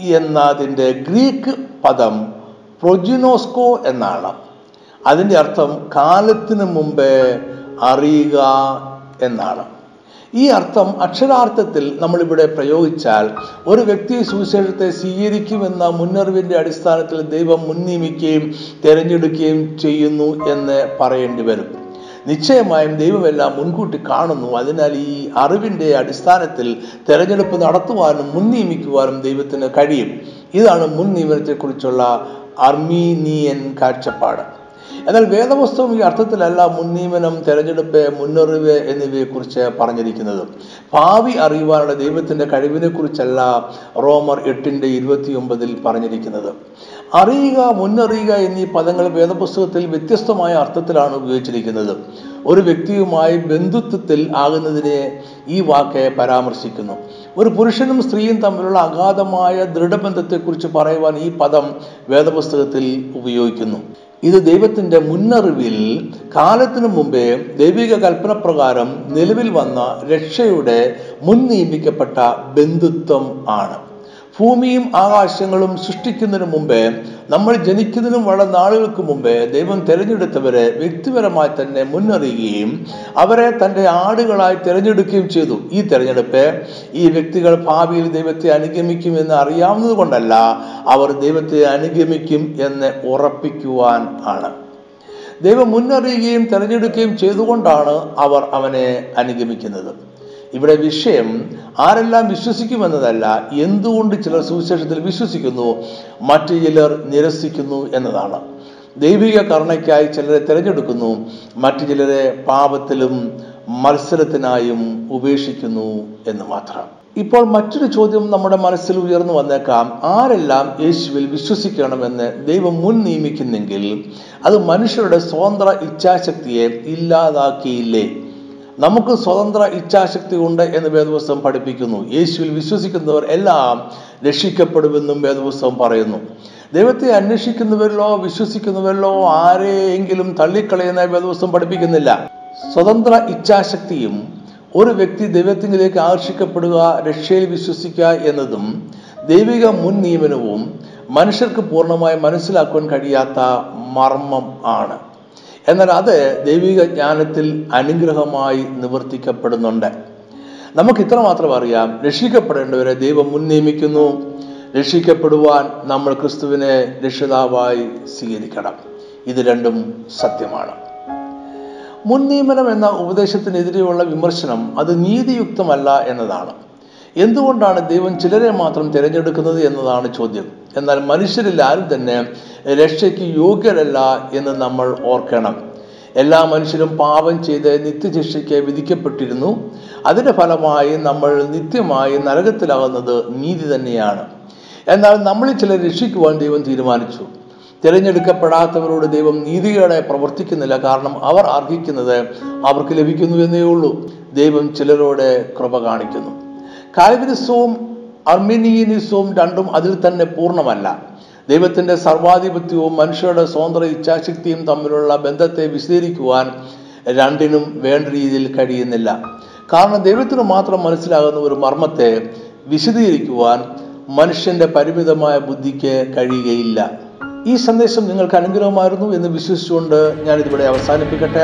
എന്നതിന്റെ ഗ്രീക്ക് പദം പ്രൊജിനോസ്കോ എന്നാണ്. അതിന്റെ അർത്ഥം കാലത്തിന് മുമ്പേ അറിയുക എന്നാണ്. ഈ അർത്ഥം അക്ഷരാർത്ഥത്തിൽ നമ്മളിവിടെ പ്രയോഗിച്ചാൽ ഒരു വ്യക്തി സുവിശേഷത്തെ സ്വീകരിക്കുമെന്ന മുന്നറിവിന്റെ അടിസ്ഥാനത്തിൽ ദൈവം മുൻനിയമിക്കുകയും തിരഞ്ഞെടുക്കുകയും ചെയ്യുന്നു എന്ന് പറയേണ്ടി വരും. നിശ്ചയമായും ദൈവമെല്ലാം മുൻകൂട്ടി കാണുന്നു. അതിനാൽ ഈ അറിവിന്റെ അടിസ്ഥാനത്തിൽ തിരഞ്ഞെടുപ്പ് നടത്തുവാനും മുൻ നിയമിക്കുവാനും ദൈവത്തിന് കഴിയും. ഇതാണ് മുൻ നിയമനത്തെക്കുറിച്ചുള്ള അർമീനിയൻ കാഴ്ചപ്പാട്. എന്നാൽ വേദപുസ്തകം ഈ അർത്ഥത്തിലല്ല മുൻനിയമനം തെരഞ്ഞെടുപ്പ് മുന്നറിവ് എന്നിവയെക്കുറിച്ച് പറഞ്ഞിരിക്കുന്നത്. ഭാവി അറിയുവാനുള്ള ദൈവത്തിന്റെ കഴിവിനെക്കുറിച്ചല്ല റോമർ എട്ടിന്റെ ഇരുപത്തിയൊമ്പതിൽ പറഞ്ഞിരിക്കുന്നത്. അറിയുക മുന്നറിയുക എന്നീ പദങ്ങൾ വേദപുസ്തകത്തിൽ വ്യത്യസ്തമായ അർത്ഥത്തിലാണ് ഉപയോഗിച്ചിരിക്കുന്നത്. ഒരു വ്യക്തിയുമായി ബന്ധുത്വത്തിൽ ആകുന്നതിനെ ഈ വാക്ക് പരാമർശിക്കുന്നു. ഒരു പുരുഷനും സ്ത്രീയും തമ്മിലുള്ള അഗാധമായ ദൃഢബന്ധത്തെക്കുറിച്ച് പറയുവാൻ ഈ പദം വേദപുസ്തകത്തിൽ ഉപയോഗിക്കുന്നു. ഇത് ദൈവത്തിന്റെ മുന്നറിവിൽ കാലത്തിനു മുമ്പേ ദൈവിക കൽപ്പന പ്രകാരം നിലവിൽ വന്ന രക്ഷയുടെ മുൻ നിയമിക്കപ്പെട്ട ബന്ധുത്വം ആണ്. ഭൂമിയും ആകാശങ്ങളും സൃഷ്ടിക്കുന്നതിന് മുമ്പേ നമ്മൾ ജനിക്കുന്നതിനും വളരെ നാളുകൾക്ക് മുമ്പേ ദൈവം തിരഞ്ഞെടുത്തവരെ വ്യക്തിപരമായി തന്നെ മുന്നറിയുകയും അവരെ തന്റെ ആടുകളായി തിരഞ്ഞെടുക്കുകയും ചെയ്തു. ഈ തിരഞ്ഞെടുപ്പ് ഈ വ്യക്തികൾ ഭാവിയിൽ ദൈവത്തെ അനുഗമിക്കുമെന്ന് അറിയാവുന്നത് കൊണ്ടല്ല അവർ ദൈവത്തെ അനുഗമിക്കും എന്ന് ഉറപ്പിക്കുവാൻ ആണ്. ദൈവം മുന്നറിയുകയും തിരഞ്ഞെടുക്കുകയും ചെയ്തുകൊണ്ടാണ് അവർ അവനെ അനുഗമിക്കുന്നത്. ഇവിടെ വിഷയം ആരെല്ലാം വിശ്വസിക്കുമെന്നതല്ല എന്തുകൊണ്ട് ചിലർ സുവിശേഷത്തിൽ വിശ്വസിക്കുന്നു മറ്റു ചിലർ നിരസിക്കുന്നു എന്നതാണ്. ദൈവിക കരുണയ്ക്കായി ചിലരെ തിരഞ്ഞെടുക്കുന്നു മറ്റു ചിലരെ പാപത്തിലും മത്സരത്തിനായും ഉപേക്ഷിക്കുന്നു എന്ന് മാത്രം. ഇപ്പോൾ മറ്റൊരു ചോദ്യം നമ്മുടെ മനസ്സിൽ ഉയർന്നു വന്നേക്കാം. ആരെല്ലാം യേശുവിൽ വിശ്വസിക്കണമെന്ന് ദൈവം മുൻ നിയമിക്കുന്നെങ്കിൽ അത് മനുഷ്യരുടെ സ്വതന്ത്ര ഇച്ഛാശക്തിയെ ഇല്ലാതാക്കിയില്ലേ? നമുക്ക് സ്വതന്ത്ര ഇച്ഛാശക്തി ഉണ്ട് എന്ന് വേദപുസ്തകം പഠിപ്പിക്കുന്നു. യേശുവിൽ വിശ്വസിക്കുന്നവർ എല്ലാം രക്ഷിക്കപ്പെടുമെന്നും വേദപുസ്തകം പറയുന്നു. ദൈവത്തെ അന്വേഷിക്കുന്നവരിലോ വിശ്വസിക്കുന്നവരിലോ ആരെയെങ്കിലും തള്ളിക്കളയുന്ന വേദപുസ്തകം പഠിപ്പിക്കുന്നില്ല. സ്വതന്ത്ര ഇച്ഛാശക്തിയും ഒരു വ്യക്തി ദൈവത്തിലേക്ക് ആകർഷിക്കപ്പെടുക രക്ഷയിൽ വിശ്വസിക്കുക എന്നതും ദൈവിക മുൻ നിയമനവും മനുഷ്യർക്ക് പൂർണമായി മനസ്സിലാക്കുവാൻ കഴിയാത്ത മർമ്മം ആണ്. എന്നാൽ അത് ദൈവിക ജ്ഞാനത്തിൽ അനുഗ്രഹമായി നിവർത്തിക്കപ്പെടുന്നുണ്ട്. നമുക്ക് ഇത്ര മാത്രം അറിയാം. രക്ഷിക്കപ്പെടേണ്ടവരെ ദൈവം മുൻ നിയമിക്കുന്നു. രക്ഷിക്കപ്പെടുവാൻ നമ്മൾ ക്രിസ്തുവിനെ രക്ഷിതാവായി സ്വീകരിക്കണം. ഇത് രണ്ടും സത്യമാണ്. മുൻ നിയമനം എന്ന ഉപദേശത്തിനെതിരെയുള്ള വിമർശനം അത് നീതിയുക്തമല്ല എന്നതാണ്. എന്തുകൊണ്ടാണ് ദൈവം ചിലരെ മാത്രം തിരഞ്ഞെടുക്കുന്നത് എന്നതാണ് ചോദ്യം. എന്നാൽ മനുഷ്യരിൽ ആരും തന്നെ രക്ഷയ്ക്ക് യോഗ്യരല്ല എന്ന് നമ്മൾ ഓർക്കണം. എല്ലാ മനുഷ്യരും പാപം ചെയ്ത് നിത്യശിക്ഷയ്ക്ക് വിധിക്കപ്പെട്ടിരുന്നു. അതിന്റെ ഫലമായി നമ്മൾ നിത്യമായി നരകത്തിലാകുന്നത് നീതി തന്നെയാണ്. എന്നാൽ നമ്മളിൽ ചിലർ രക്ഷിക്കുവാൻ ദൈവം തീരുമാനിച്ചു. തിരഞ്ഞെടുക്കപ്പെടാത്തവരോട് ദൈവം നീതിയോടെ പ്രവർത്തിക്കുന്നില്ല. കാരണം അവർ അർഹിക്കുന്നത് അവർക്ക് ലഭിക്കുന്നു എന്നേ ഉള്ളൂ. ദൈവം ചിലരോട് കൃപ കാണിക്കുന്നു. കാൽവിനിസവും അർമീനിയനിസവും രണ്ടും അതിൽ തന്നെ പൂർണമല്ല. ദൈവത്തിന്റെ സർവാധിപത്യവും മനുഷ്യരുടെ സ്വതന്ത്ര ഇച്ഛാശക്തിയും തമ്മിലുള്ള ബന്ധത്തെ വിശദീകരിക്കുവാൻ രണ്ടിനും വേണ്ട രീതിയിൽ കഴിയുന്നില്ല. കാരണം ദൈവത്തിന് മാത്രം മനസ്സിലാകുന്ന ഒരു മർമ്മത്തെ വിശദീകരിക്കുവാൻ മനുഷ്യന്റെ പരിമിതമായ ബുദ്ധിക്ക് കഴിയുകയില്ല. ഈ സന്ദേശം നിങ്ങൾക്ക് അനുഗ്രഹമായിരുന്നു എന്ന് വിശ്വസിച്ചുകൊണ്ട് ഞാൻ ഇതിവിടെ അവസാനിപ്പിക്കട്ടെ.